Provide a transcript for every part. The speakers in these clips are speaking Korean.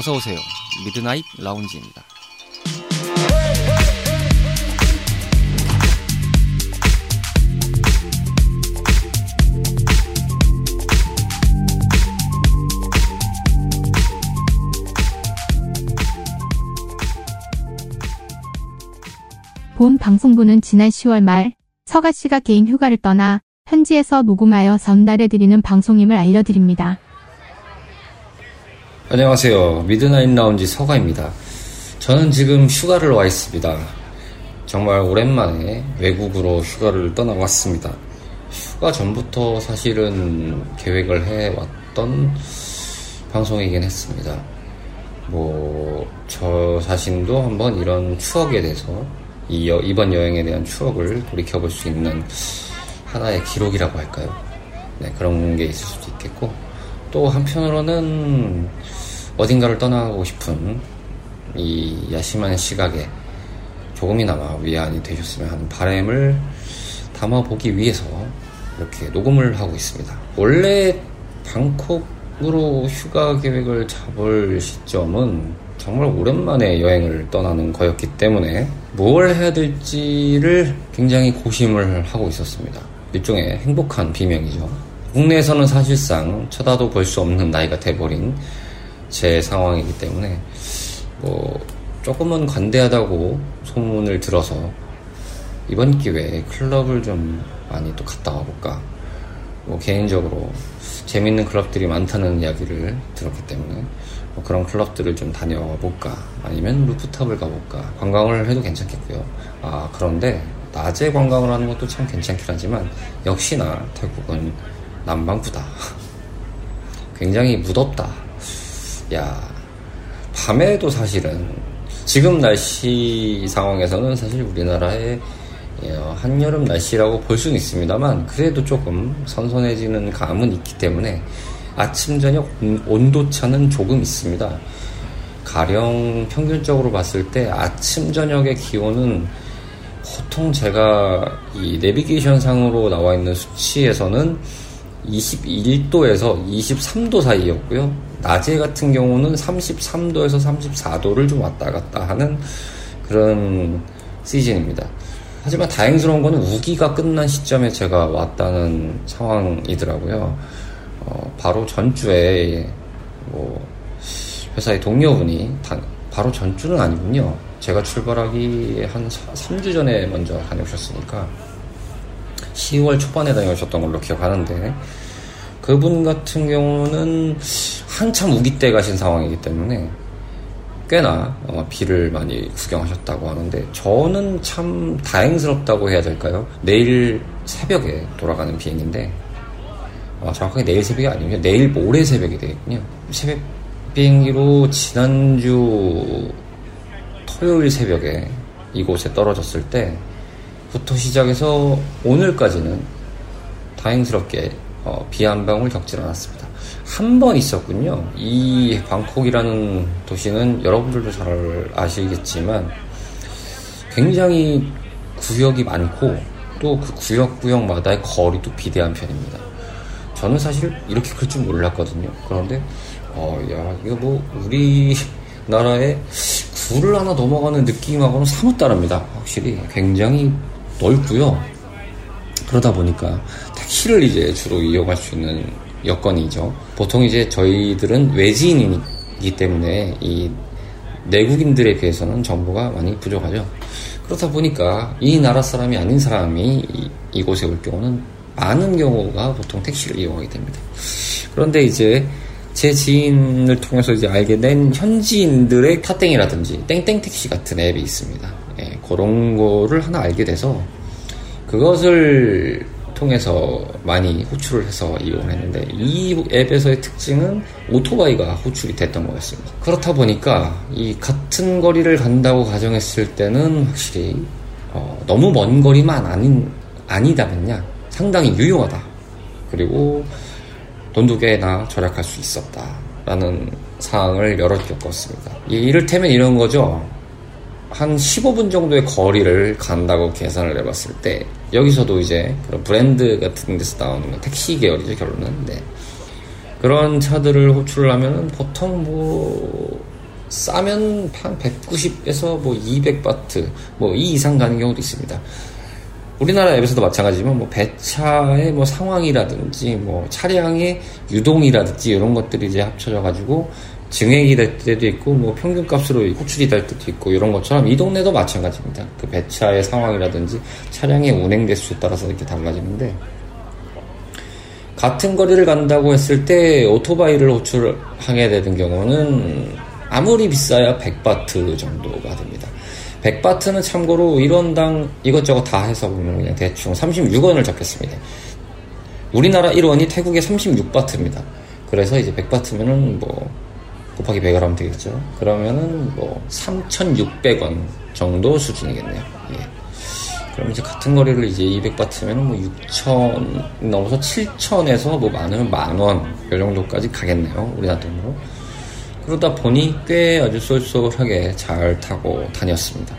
어서 오세요. Midnight 라운지입니다. 본 방송분은 지난 10월 말 서가 씨가 개인 휴가를 떠나 현지에서 녹음하여 전달해드리는 방송임을 알려드립니다. 안녕하세요. Midnight 라운지 서가입니다. 저는 지금 휴가를 와 있습니다. 정말 오랜만에 외국으로 휴가를 떠나왔습니다. 휴가 전부터 사실은 계획을 해왔던 방송이긴 했습니다. 뭐, 저 자신도 한번 이런 추억에 대해서, 이 여, 이번 여행에 대한 추억을 돌이켜볼 수 있는 하나의 기록이라고 할까요? 네, 그런 게 있을 수도 있겠고, 또 한편으로는 어딘가를 떠나고 싶은 이 야심한 시각에 조금이나마 위안이 되셨으면 하는 바램을 담아보기 위해서 이렇게 녹음을 하고 있습니다. 원래 방콕으로 휴가 계획을 잡을 시점은 정말 오랜만에 여행을 떠나는 거였기 때문에 뭘 해야 될지를 굉장히 고심을 하고 있었습니다. 일종의 행복한 비명이죠. 국내에서는 사실상 쳐다도 볼 수 없는 나이가 돼버린 제 상황이기 때문에 뭐 조금은 관대하다고 소문을 들어서 이번 기회에 클럽을 좀 많이 또 갔다 와볼까. 뭐 개인적으로 재밌는 클럽들이 많다는 이야기를 들었기 때문에 뭐 그런 클럽들을 좀 다녀와 볼까. 아니면 루프탑을 가볼까. 관광을 해도 괜찮겠고요. 아 그런데 낮에 관광을 하는 것도 참 괜찮긴 하지만 역시나 태국은 난방부다. 굉장히 무덥다. 야, 밤에도 사실은 지금 날씨 상황에서는 사실 우리나라의 어, 한여름 날씨라고 볼 수는 있습니다만 그래도 조금 선선해지는 감은 있기 때문에 아침 저녁 온도 차는 조금 있습니다. 가령 평균적으로 봤을 때 아침 저녁의 기온은 보통 제가 이 내비게이션 상으로 나와 있는 수치에서는 21도에서 23도 사이였고요. 낮에 같은 경우는 33도에서 34도를 좀 왔다 갔다 하는 그런 시즌입니다. 하지만 다행스러운 거는 우기가 끝난 시점에 제가 왔다는 상황이더라고요. 어, 바로 전주에 뭐 회사의 동료분이 다, 바로 전주는 아니군요. 제가 출발하기 한 3주 전에 먼저 다녀오셨으니까 10월 초반에 다녀오셨던 걸로 기억하는데 그분 같은 경우는 한참 우기 때 가신 상황이기 때문에 꽤나 어, 비를 많이 구경하셨다고 하는데 저는 참 다행스럽다고 해야 될까요? 내일 새벽에 돌아가는 비행인데 아, 정확하게 내일 새벽이 아니군요. 내일 모레 새벽이 되겠군요. 새벽 비행기로 지난주 토요일 새벽에 이곳에 떨어졌을 때부터 시작해서 오늘까지는 다행스럽게 어, 비 한 방울 겪질 않았습니다. 한 번 있었군요. 이 방콕이라는 도시는 여러분들도 잘 아시겠지만 굉장히 구역이 많고 또 그 구역 구역마다의 거리도 비대한 편입니다. 저는 사실 이렇게 클 줄 몰랐거든요. 그런데 어, 야, 이거 뭐 우리나라의 굴을 하나 넘어가는 느낌하고는 사뭇 다릅니다. 확실히 굉장히 넓고요. 그러다 보니까 택시를 이제 주로 이용할 수 있는 여건이죠. 보통 이제 저희들은 외지인이기 때문에 이 내국인들에 비해서는 정보가 많이 부족하죠. 그렇다 보니까 이 나라 사람이 아닌 사람이 이, 곳에올 경우는 많은 경우가 보통 택시를 이용하게 됩니다. 그런데 이제 제 지인을 통해서 이제 알게 된 현지인들의 타땡이라든지 땡땡 택시 같은 앱이 있습니다. 예, 그런 거를 하나 알게 돼서 그것을 통해서 많이 호출을 해서 이용을 했는데 이 앱에서의 특징은 오토바이가 호출이 됐던 거였습니다. 그렇다 보니까 이 같은 거리를 간다고 가정했을 때는 확실히 어, 너무 먼 거리만 아닌 아니다면야 상당히 유용하다. 그리고 돈도 꽤나 절약할 수 있었다라는 사항을 여러 겪었습니다. 이를테면 이런 거죠. 한 15분 정도의 거리를 간다고 계산을 해봤을 때 여기서도 이제 그런 브랜드 같은 데서 나오는 택시 계열이죠 결론은 네. 그런 차들을 호출을 하면은 보통 뭐 싸면 한 190에서 뭐 200바트 뭐 이 이상 가는 경우도 있습니다. 우리나라 앱에서도 마찬가지지만 뭐 배차의 뭐 상황이라든지 뭐 차량의 유동이라든지 이런 것들이 이제 합쳐져 가지고 증액이 될 때도 있고 뭐 평균값으로 호출이 될 때도 있고 이런 것처럼 이 동네도 마찬가지입니다. 그 배차의 상황이라든지 차량의 운행 대수에 따라서 이렇게 달라지는데 같은 거리를 간다고 했을 때 오토바이를 호출하게 되는 경우는 아무리 비싸야 100바트 정도가 됩니다. 100바트는 참고로 1원당 이것저것 다 해서 보면 그냥 대충 36원을 적겠습니다. 우리나라 1원이 태국의 36바트입니다. 그래서 이제 100바트면은 뭐 곱하기 100을 하면 되겠죠. 그러면은 뭐 3,600원 정도 수준이겠네요. 예. 그럼 이제 같은 거리를 이제 200바트면은 뭐 6천 넘어서 7천에서 뭐 많으면 만원 이 정도까지 가겠네요. 우리나라 돈으로. 그러다 보니 꽤 아주 쏠쏠하게 잘 타고 다녔습니다.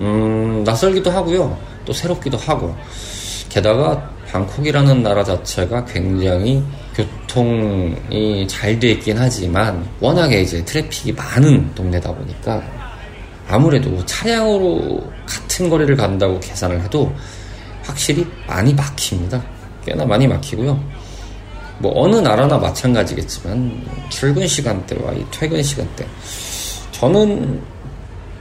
음, 낯설기도 하고요. 또 새롭기도 하고. 게다가 방콕이라는 나라 자체가 굉장히 교통이 잘 돼 있긴 하지만 워낙에 이제 트래픽이 많은 동네다 보니까 아무래도 차량으로 같은 거리를 간다고 계산을 해도 확실히 많이 막힙니다. 꽤나 많이 막히고요. 뭐 어느 나라나 마찬가지겠지만 출근 시간대와 이 퇴근 시간대 저는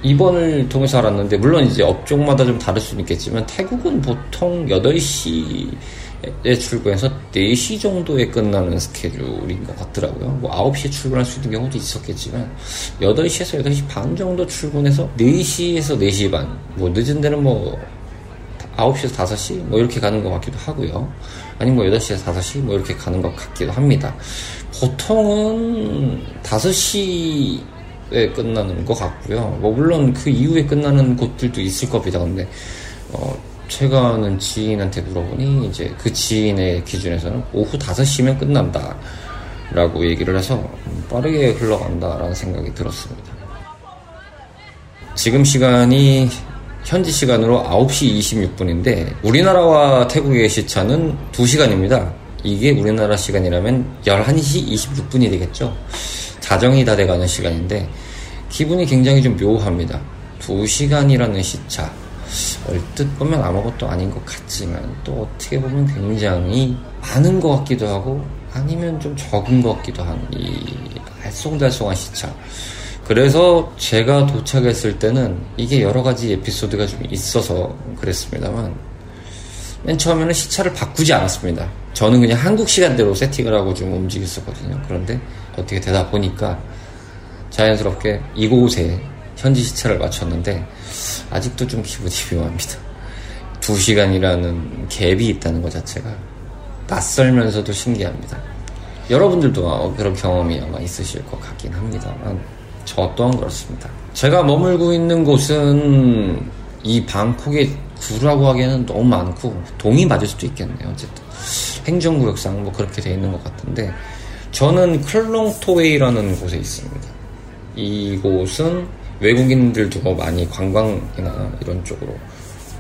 입원을 통해서 알았는데 물론 이제 업종마다 좀 다를 수는 있겠지만 태국은 보통 8시 에 출근해서 4시 정도에 끝나는 스케줄인 것 같더라고요. 뭐 9시에 출근할 수 있는 경우도 있었겠지만 8시에서 8시 반 정도 출근해서 4시에서 4시 반, 뭐 늦은 데는 뭐 9시에서 5시 뭐 이렇게 가는 것 같기도 하고요. 아니면 뭐 8시에서 5시 뭐 이렇게 가는 것 같기도 합니다. 보통은 5시 에 끝나는 것 같고요. 뭐 물론 그 이후에 끝나는 곳들도 있을 겁니다. 근데 어 아는 지인한테 물어보니 이제 그 지인의 기준에서는 오후 5시면 끝난다. 라고 얘기를 해서 빠르게 흘러간다라는 생각이 들었습니다. 지금 시간이 현지 시간으로 9시 26분인데 우리나라와 태국의 시차는 2시간입니다. 이게 우리나라 시간이라면 11시 26분이 되겠죠. 자정이 다 돼가는 시간인데 기분이 굉장히 좀 묘합니다. 2시간이라는 시차. 얼뜻 보면 아무것도 아닌 것 같지만 또 어떻게 보면 굉장히 많은 것 같기도 하고 아니면 좀 적은 것 같기도 한 이 알쏭달쏭한 시차. 그래서 제가 도착했을 때는 이게 여러 가지 에피소드가 좀 있어서 그랬습니다만 맨 처음에는 시차를 바꾸지 않았습니다. 저는 그냥 한국 시간대로 세팅을 하고 좀 움직였었거든요. 그런데 어떻게 되다 보니까 자연스럽게 이곳에 현지 시차를 맞췄는데 아직도 좀 기분이 묘합니다. 두 시간이라는 갭이 있다는 것 자체가 낯설면서도 신기합니다. 여러분들도 그런 경험이 아마 있으실 것 같긴 합니다만 저 또한 그렇습니다. 제가 머물고 있는 곳은 이 방콕의 구라고 하기에는 너무 많고 동이 맞을 수도 있겠네요. 어쨌든 행정구역상 뭐 그렇게 돼 있는 것 같은데 저는 클롱토웨이라는 곳에 있습니다. 이곳은 외국인들도 많이 관광이나 이런 쪽으로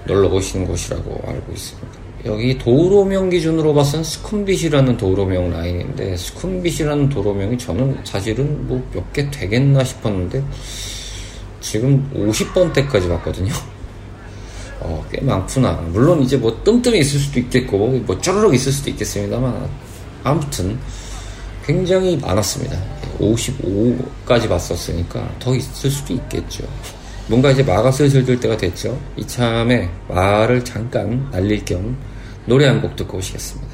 놀러 오시는 곳이라고 알고 있습니다. 여기 도로명 기준으로 봐서는 스쿰빗이라는 도로명 라인인데 스쿰빗이라는 도로명이 저는 사실은 뭐 몇 개 되겠나 싶었는데 지금 50번대까지 봤거든요. 어, 꽤 많구나. 물론 이제 뭐 뜸뜸이 있을 수도 있겠고 뭐 쭈르륵 있을 수도 있겠습니다만 아무튼 굉장히 많았습니다. 55까지 봤었으니까 더 있을 수도 있겠죠. 뭔가 이제 마가 슬슬 들 때가 됐죠. 이참에 말을 잠깐 날릴 겸 노래 한 곡 듣고 오시겠습니다.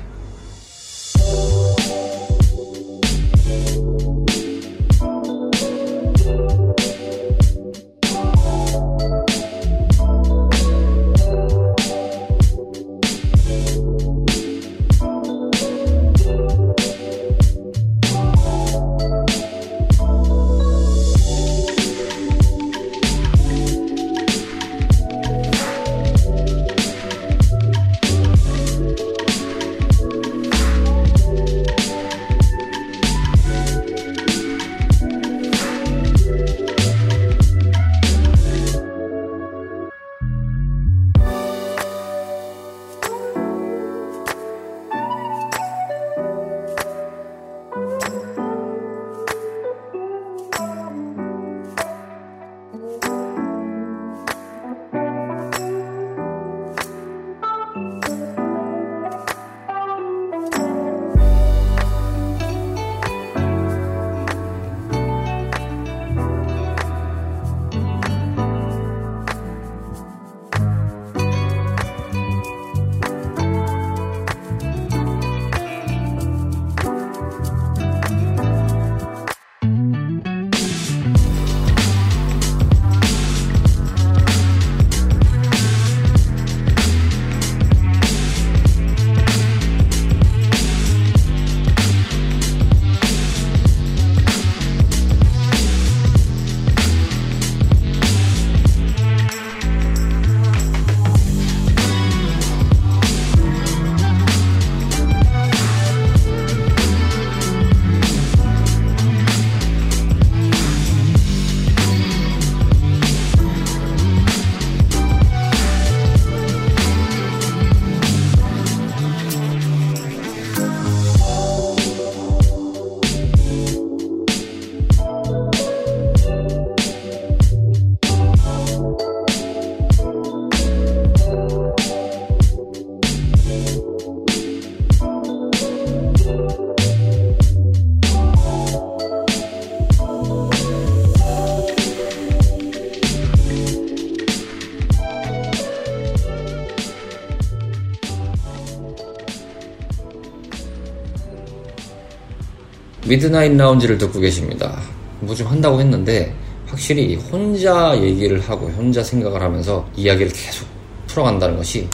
미드나잇 라운지를 듣고 계십니다. 뭐 좀 한다고 했는데 확실히 혼자 얘기를 하고 혼자 생각을 하면서 이야기를 계속 풀어간다는 것이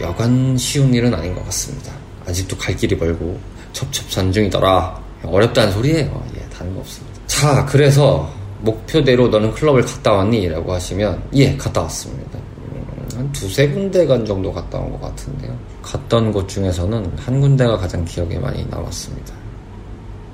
여간 쉬운 일은 아닌 것 같습니다. 아직도 갈 길이 멀고 첩첩산중이더라. 어렵다는 소리예요. 예, 다른 거 없습니다. 자, 그래서 목표대로 너는 클럽을 갔다 왔니? 라고 하시면 예, 갔다 왔습니다. 음, 한 두세 군데 간 정도 갔다 온 것 같은데요. 갔던 곳 중에서는 한 군데가 가장 기억에 많이 남았습니다.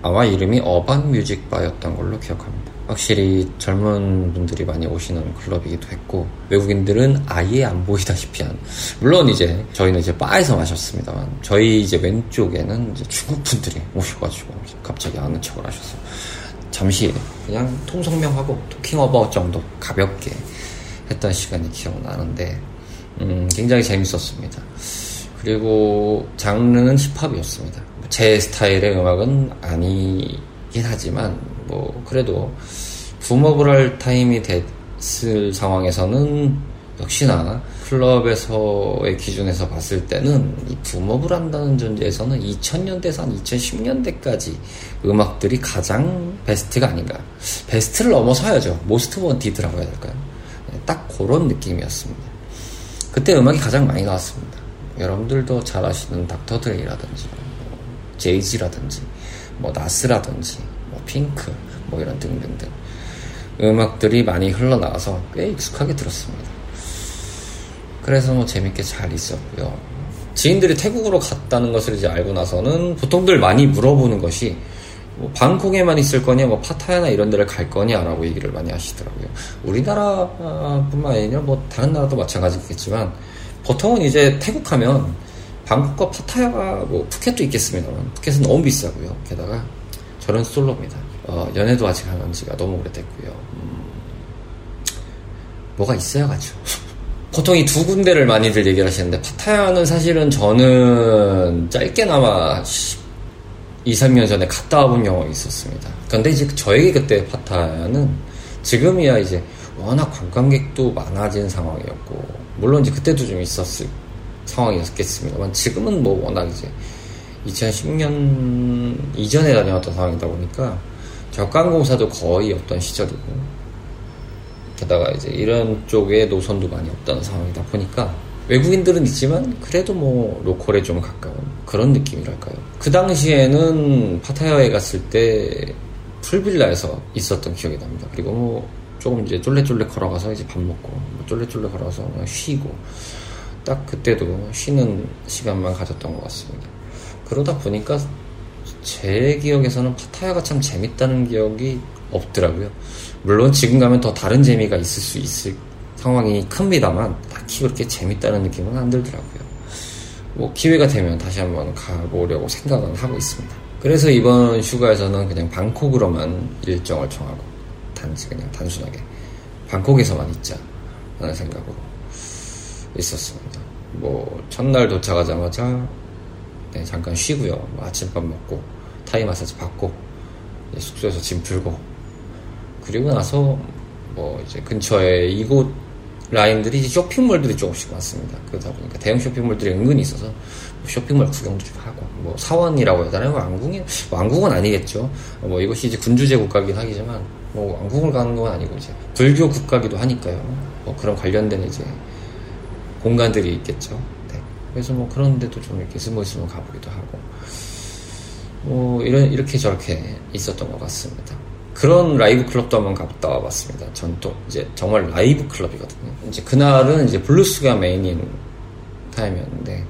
아마 이름이 어반 뮤직바였던 걸로 기억합니다. 확실히 젊은 분들이 많이 오시는 클럽이기도 했고 외국인들은 아예 안 보이다시피 한 물론 이제 저희는 이제 바에서 마셨습니다만 저희 이제 왼쪽에는 이제 중국 분들이 오셔가지고 갑자기 아는 척을 하셔서 잠시 그냥 통성명하고 토킹 어바웃 정도 가볍게 했던 시간이 기억나는데 음, 굉장히 재밌었습니다. 그리고 장르는 힙합이었습니다. 제 스타일의 음악은 아니긴 하지만 뭐 그래도 붐업을 할 타임이 됐을 상황에서는 역시나 클럽에서의 기준에서 봤을 때는 이 붐업을 한다는 존재에서는 2000년대에서 한 2010년대까지 음악들이 가장 베스트가 아닌가. 베스트를 넘어서야죠. Most Wanted라고 해야 될까요? 네, 딱 그런 느낌이었습니다. 그때 음악이 가장 많이 나왔습니다. 여러분들도 잘 아시는 닥터드레이라든지 뭐 제이지라든지 뭐 나스라든지 뭐 핑크 뭐 이런 등등등 음악들이 많이 흘러나와서 꽤 익숙하게 들었습니다. 그래서 뭐 재밌게 잘 있었고요. 지인들이 태국으로 갔다는 것을 이제 알고 나서는 보통들 많이 물어보는 것이 뭐 방콕에만 있을 거냐, 뭐 파타야나 이런 데를 갈 거냐라고 얘기를 많이 하시더라고요. 우리나라뿐만 아니라 뭐 다른 나라도 마찬가지겠지만 보통은 이제 태국 하면 방콕과 파타야가 뭐 푸켓도 있겠습니다만 푸켓은 너무 비싸고요. 게다가 저는 솔로입니다. 어, 연애도 아직 안 한 지가 너무 오래됐고요. 음, 뭐가 있어야 가죠. 보통 이 두 군데를 많이들 얘기를 하시는데 파타야는 사실은 저는 짧게나마 2, 3년 전에 갔다 와본 경험이 있었습니다. 근데 이제 저에게 그때 파타야는 지금이야 이제 워낙 관광객도 많아진 상황이었고 물론 이제 그때도 좀 있었을 상황이었겠습니다만 지금은 뭐 워낙 이제 2010년 이전에 다녀왔던 상황이다 보니까 적강공사도 거의 없던 시절이고 게다가 이제 이런 쪽에 노선도 많이 없다는 상황이다 보니까 외국인들은 있지만 그래도 뭐 로컬에 좀 가까운 그런 느낌이랄까요. 그 당시에는 파타야에 갔을 때 풀빌라에서 있었던 기억이 납니다. 그리고 뭐 조금 이제 쫄래쫄래 걸어가서 이제 밥 먹고 뭐 쫄래쫄래 걸어가서 그냥 쉬고 딱 그때도 쉬는 시간만 가졌던 것 같습니다. 그러다 보니까 제 기억에서는 파타야가 참 재밌다는 기억이 없더라고요. 물론 지금 가면 더 다른 재미가 있을 수 있을 상황이 큽니다만 딱히 그렇게 재밌다는 느낌은 안 들더라고요. 뭐 기회가 되면 다시 한번 가보려고 생각은 하고 있습니다. 그래서 이번 휴가에서는 그냥 방콕으로만 일정을 정하고 단지 그냥 단순하게 방콕에서만 있자 라는 생각으로 있었습니다. 뭐 첫날 도착하자마자 네, 잠깐 쉬고요. 뭐 아침밥 먹고 타이 마사지 받고 숙소에서 짐 풀고 그리고 나서 뭐 이제 근처에 이곳 라인들이 쇼핑몰들이 조금씩 많습니다. 그러다 보니까 대형 쇼핑몰들이 은근히 있어서 뭐 쇼핑몰 구경도 좀 하고 뭐 사원이라고 해야 되나요? 왕궁이 왕궁은 아니겠죠. 뭐 이것이 이제 군주제 국가긴 하지만 뭐 왕궁을 가는 건 아니고 이제 불교 국가기도 하니까요. 뭐 그런 관련된 이제 공간들이 있겠죠. 네. 그래서 뭐 그런 데도 좀 이렇게 스물스물 가보기도 하고 뭐 이런 이렇게 저렇게 있었던 것 같습니다. 그런 라이브 클럽도 한번 갔다 와봤습니다. 전 또 이제 정말 라이브 클럽이거든요. 이제 그날은 이제 블루스가 메인인 타임이었는데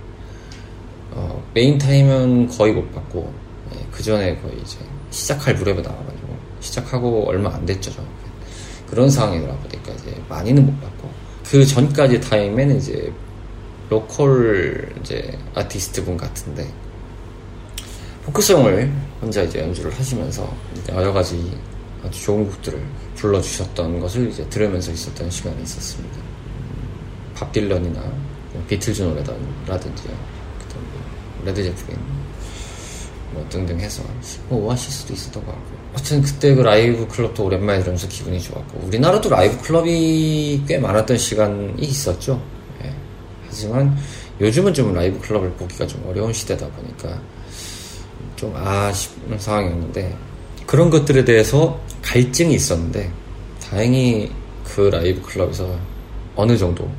어, 메인 타임은 거의 못 봤고 예, 그 전에 거의 이제 시작할 무렵에 나와가지고 시작하고 얼마 안 됐죠. 저. 그런 상황이다 보니까 이제 많이는 못 봤고 그 전까지 타임에는 이제 local 이제 아티스트 분 같은데 포크송을 혼자 이제 연주를 하시면서 여러 가지 아주 좋은 곡들을 불러주셨던 것을 이제 들으면서 있었던 시간이 있었습니다. 밥 딜런이나 비틀즈 뭐 레드 제플린 뭐 등등 해서 뭐 오아시스도 있었던 것 같고 하여튼 그때 그 라이브 클럽도 오랜만에 들으면서 기분이 좋았고 우리나라도 라이브 클럽이 꽤 많았던 시간이 있었죠. 예. 하지만 요즘은 좀 라이브 클럽을 보기가 좀 어려운 시대다 보니까 좀 아쉬운 상황이었는데 그런 것들에 대해서 갈증이 있었는데 다행히 그 라이브 클럽에서 어느 정도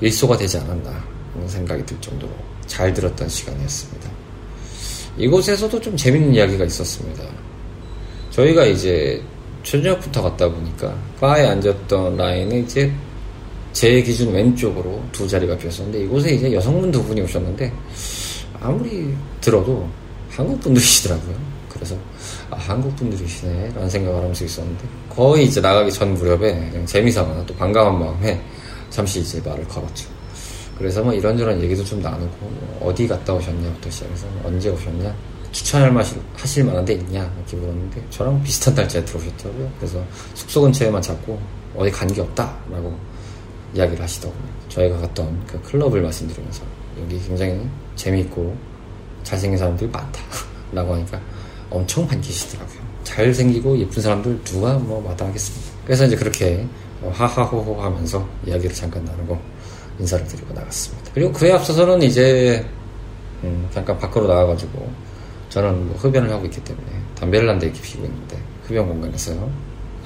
일소가 되지 않았나 하는 생각이 들 정도로 잘 들었던 시간이었습니다. 이곳에서도 좀 재밌는 이야기가 있었습니다. 저희가 이제 저녁부터 갔다 보니까 바에 앉았던 라인에 이제 제 기준 왼쪽으로 두 자리가 비었었는데 이곳에 이제 여성분 두 분이 오셨는데 아무리 들어도 한국 분들이시더라고요. 그래서 아, 한국 분들이시네 라는 생각을 하면서 있었는데 거의 이제 나가기 전 무렵에 재미삼아 또 반가운 마음에 잠시 이제 말을 걸었죠. 그래서 뭐 이런저런 얘기도 좀 나누고 뭐 어디 갔다 오셨냐부터 시작해서 언제 오셨냐 추천할 맛이 하실 만한 데 있냐 이렇게 물었는데 저랑 비슷한 날짜에 들어오셨더라고요. 그래서 숙소 근처에만 잡고 어디 간 게 없다라고 이야기를 하시더군요. 저희가 갔던 그 클럽을 말씀드리면서 여기 굉장히 재미있고 잘생긴 사람들이 많다라고 하니까 엄청 반기시더라고요. 잘생기고 예쁜 사람들 누가 뭐 마다하겠습니까? 그래서 이제 그렇게 하하호호 하면서 이야기를 잠깐 나누고 인사를 드리고 나갔습니다. 그리고 그에 앞서서는 이제 음, 잠깐 밖으로 나와가지고 저는 뭐 흡연을 하고 있기 때문에 담배를 한 대 피고 있는데 흡연 공간에서요.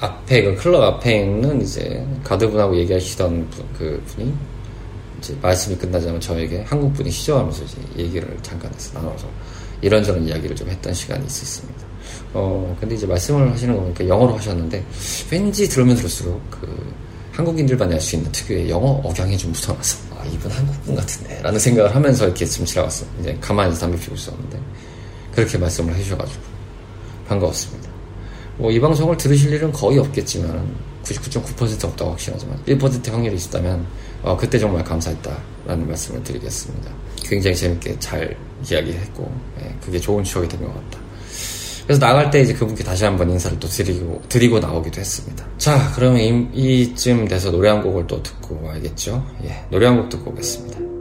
앞에 그 클럽 앞에 있는 이제 가드분하고 얘기하시던 분, 그 분이 이제 말씀이 끝나자면 저에게 한국 분이시죠 하면서 이제 얘기를 잠깐 해서 나눠서 이런저런 이야기를 좀 했던 시간이 있었습니다. 어 근데 이제 말씀을 하시는 거 보니까 영어로 하셨는데 왠지 들으면 들을수록 그 한국인들만 알수 있는 특유의 영어 억양이 좀 묻어나서 아 이분 한국분 같은데 라는 생각을 하면서 이렇게 좀 지나갔어 이제 가만히 담배 피고 있었는데 그렇게 말씀을 해주셔가지고 반가웠습니다. 뭐 이 방송을 들으실 일은 거의 없겠지만 99.9% 없다고 확신하지만 1% 확률이 있다면 어, 그때 정말 감사했다라는 말씀을 드리겠습니다. 굉장히 재밌게 잘 이야기했고 예, 그게 좋은 추억이 된 것 같다. 그래서 나갈 때 이제 그분께 다시 한번 인사를 또 드리고 드리고 나오기도 했습니다. 자, 그러면 이, 이쯤 돼서 노래 한 곡을 또 듣고 와야겠죠? 예, 노래 한 곡 듣고 오겠습니다.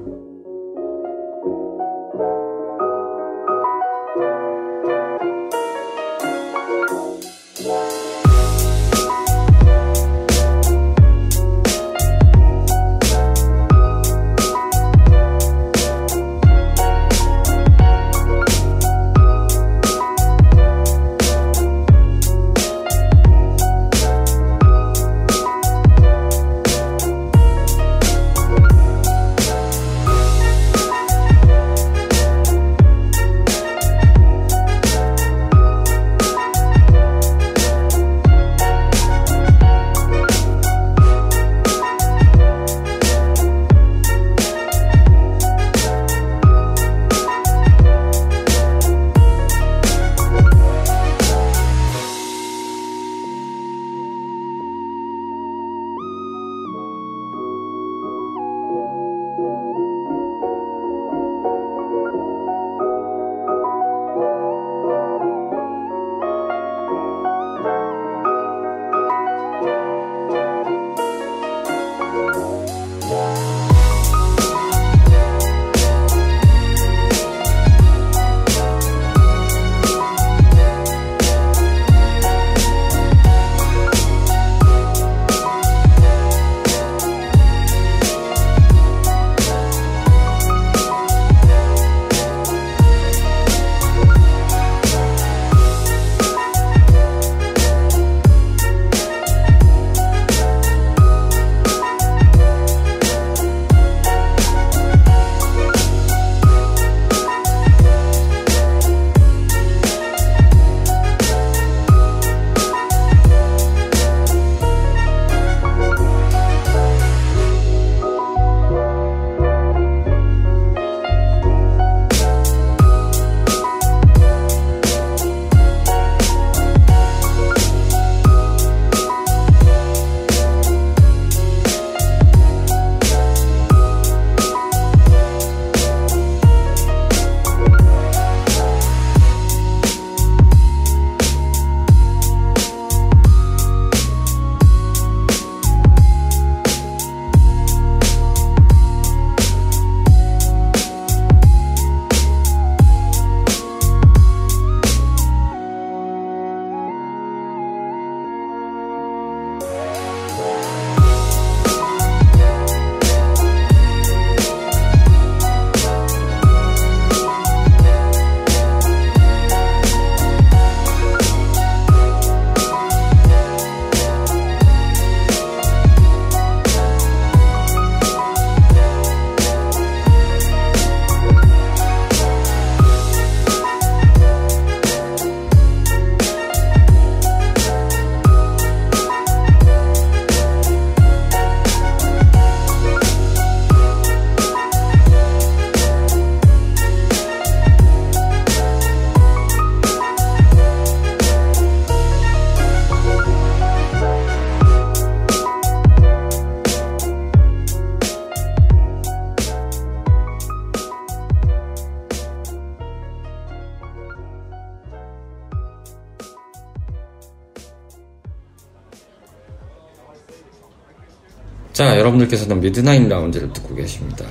자, 여러분들께서는 미드나잇 라운지를 듣고 계십니다.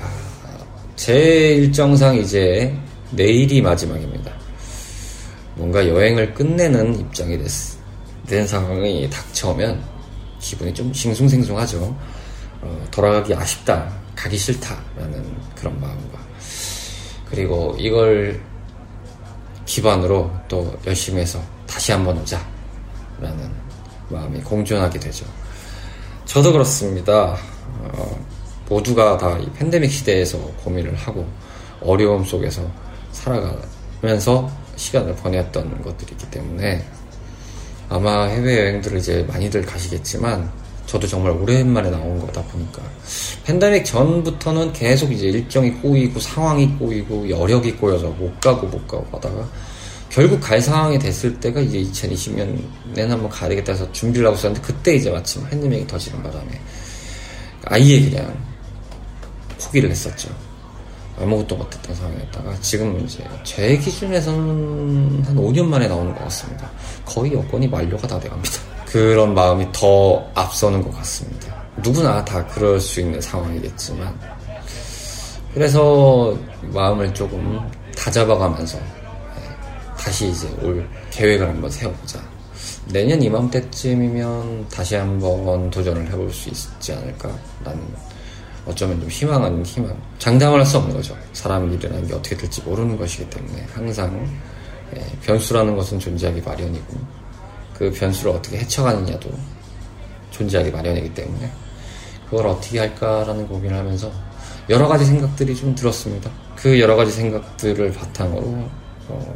제 일정상 이제 내일이 마지막입니다. 뭔가 여행을 끝내는 입장이 됐, 된 상황이 닥쳐오면 기분이 좀 싱숭생숭하죠. 어, 돌아가기 아쉽다, 가기 싫다라는 그런 마음과 그리고 이걸 기반으로 또 열심히 해서 다시 한번 오자라는 마음이 공존하게 되죠. 저도 그렇습니다. 어, 모두가 다 이 팬데믹 시대에서 고민을 하고 어려움 속에서 살아가면서 시간을 보냈던 것들이 있기 때문에 아마 해외여행들을 이제 많이들 가시겠지만 저도 정말 오랜만에 나온 거다 보니까 팬데믹 전부터는 계속 이제 일정이 꼬이고 상황이 꼬이고 여력이 꼬여서 못 가고 못 가고 하다가 결국 갈 상황이 됐을 때가 이제 2020년에는 한번 가야 되겠다 해서 준비를 하고 있었는데 그때 이제 마침 팬데믹이 터지는 바람에 아예 그냥 포기를 했었죠. 아무것도 못했던 상황이었다가 지금 이제 제 기준에서는 한 5년 만에 나오는 것 같습니다. 거의 여건이 만료가 다 돼갑니다. 그런 마음이 더 앞서는 것 같습니다. 누구나 다 그럴 수 있는 상황이겠지만 그래서 마음을 조금 다잡아가면서 네, 다시 이제 올 계획을 한번 세워보자. 내년 이맘때쯤이면 다시 한번 도전을 해볼 수 있지 않을까라는 어쩌면 좀 희망하는 희망. 장담을 할 수 없는 거죠. 사람 일이라는 게 어떻게 될지 모르는 것이기 때문에 항상 예, 변수라는 것은 존재하기 마련이고 그 변수를 어떻게 헤쳐가느냐도 존재하기 마련이기 때문에 그걸 어떻게 할까라는 고민을 하면서 여러 가지 생각들이 좀 들었습니다. 그 여러 가지 생각들을 바탕으로 어,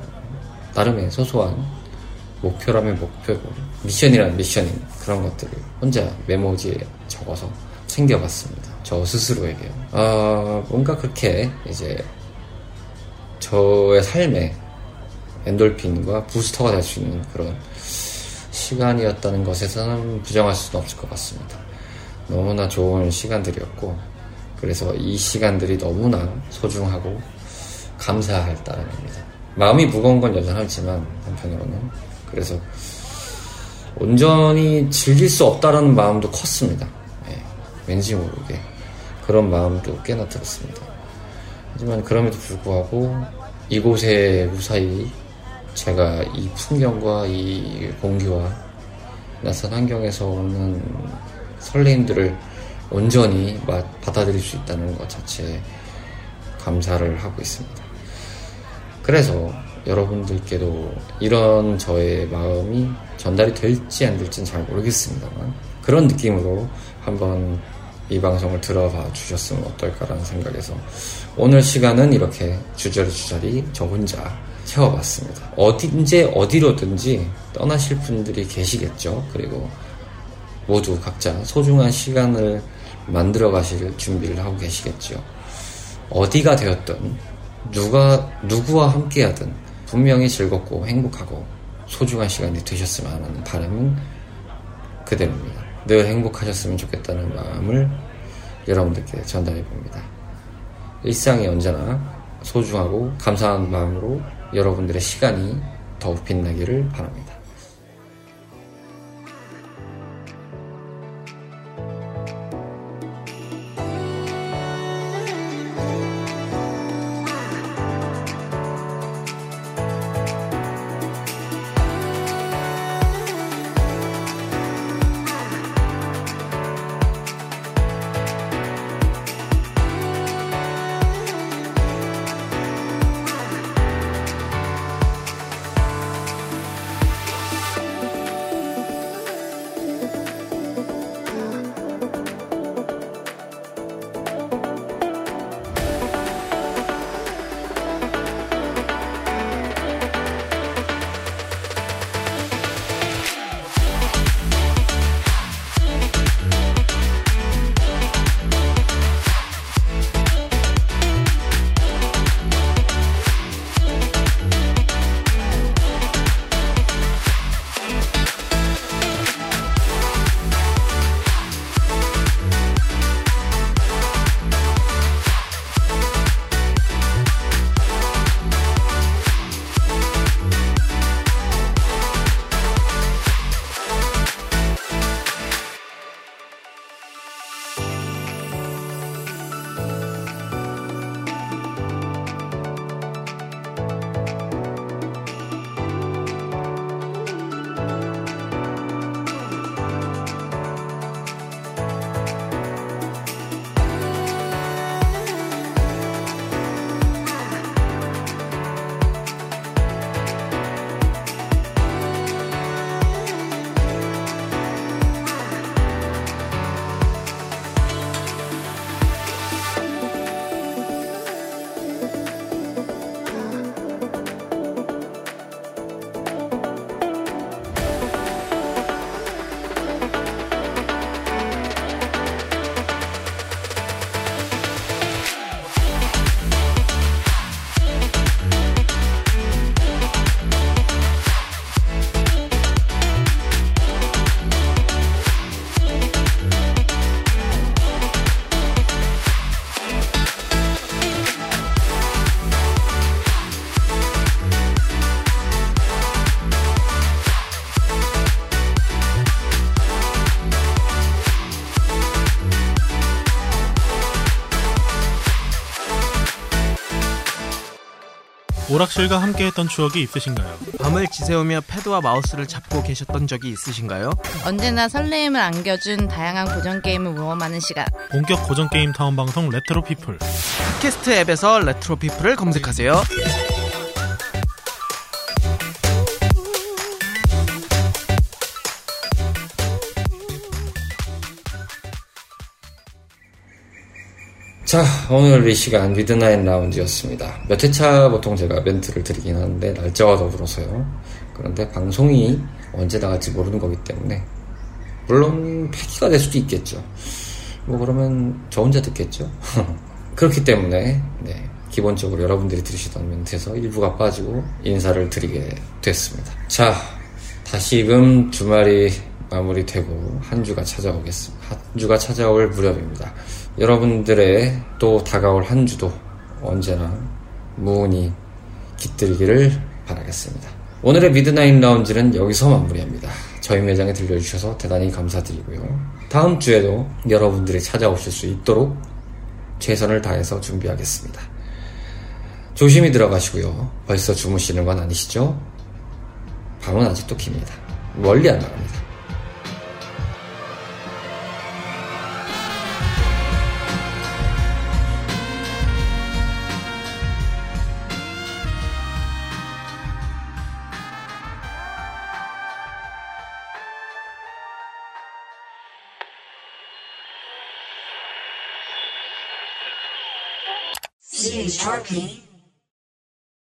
나름의 소소한 목표라면 목표고 미션이라는 미션인 그런 것들을 혼자 메모지에 적어서 챙겨봤습니다. 저 스스로에게요. 아, 뭔가 그렇게 이제 저의 삶에 엔돌핀과 부스터가 될 수 있는 그런 시간이었다는 것에서는 부정할 수는 없을 것 같습니다. 너무나 좋은 시간들이었고, 그래서 이 시간들이 너무나 소중하고 감사할 따름입니다. 마음이 무거운 건 여전하지만, 한편으로는. 그래서 온전히 즐길 수 없다라는 마음도 컸습니다. 네, 왠지 모르게. 그런 마음도 꽤나 들었습니다. 하지만 그럼에도 불구하고 이곳에 무사히 제가 이 풍경과 이 공기와 낯선 환경에서 오는 설레임들을 온전히 받아들일 수 있다는 것 자체에 감사를 하고 있습니다. 그래서 여러분들께도 이런 저의 마음이 전달이 될지 안 될지는 잘 모르겠습니다만 그런 느낌으로 한번 이 방송을 들어봐 주셨으면 어떨까라는 생각에서 오늘 시간은 이렇게 주저리 주저리 저 혼자 채워봤습니다. 어딘지 어디로든지 떠나실 분들이 계시겠죠. 그리고 모두 각자 소중한 시간을 만들어 가실 준비를 하고 계시겠죠. 어디가 되었든 누가 누구와 함께하든 분명히 즐겁고 행복하고 소중한 시간이 되셨으면 하는 바람은 그대로입니다. 늘 행복하셨으면 좋겠다는 마음을 여러분들께 전달해 봅니다. 일상이 언제나 소중하고 감사한 마음으로 여러분들의 시간이 더욱 빛나기를 바랍니다. 오락실과 함께했던 추억이 있으신가요? 밤을 지새우며 패드와 마우스를 잡고 계셨던 적이 있으신가요? 언제나 설레임을 안겨준 다양한 고전 게임을 모험하는 시간. 본격 고전 게임 타운 방송 레트로 피플. 팟캐스트 앱에서 레트로 피플을 검색하세요. 자, 오늘 이 시간 미드나잇 라운지였습니다. 몇 회차 보통 제가 멘트를 드리긴 하는데 날짜와 더불어서요. 그런데 방송이 언제 나갈지 모르는 거기 때문에 물론 폐기가 될 수도 있겠죠. 뭐 그러면 저 혼자 듣겠죠. 그렇기 때문에 네, 기본적으로 여러분들이 들으시던 멘트에서 일부가 빠지고 인사를 드리게 됐습니다. 자, 다시금 주말이 마무리되고 한 주가 찾아오겠습니다. 한 주가 찾아올 무렵입니다. 여러분들의 또 다가올 한 주도 언제나 무운이 깃들기를 바라겠습니다. 오늘의 미드나잇 라운지는 여기서 마무리합니다. 저희 매장에 들려주셔서 대단히 감사드리고요. 다음 주에도 여러분들이 찾아오실 수 있도록 최선을 다해서 준비하겠습니다. 조심히 들어가시고요. 벌써 주무시는 건 아니시죠? 밤은 아직도 깁니다. 멀리 안 나갑니다. Joaquim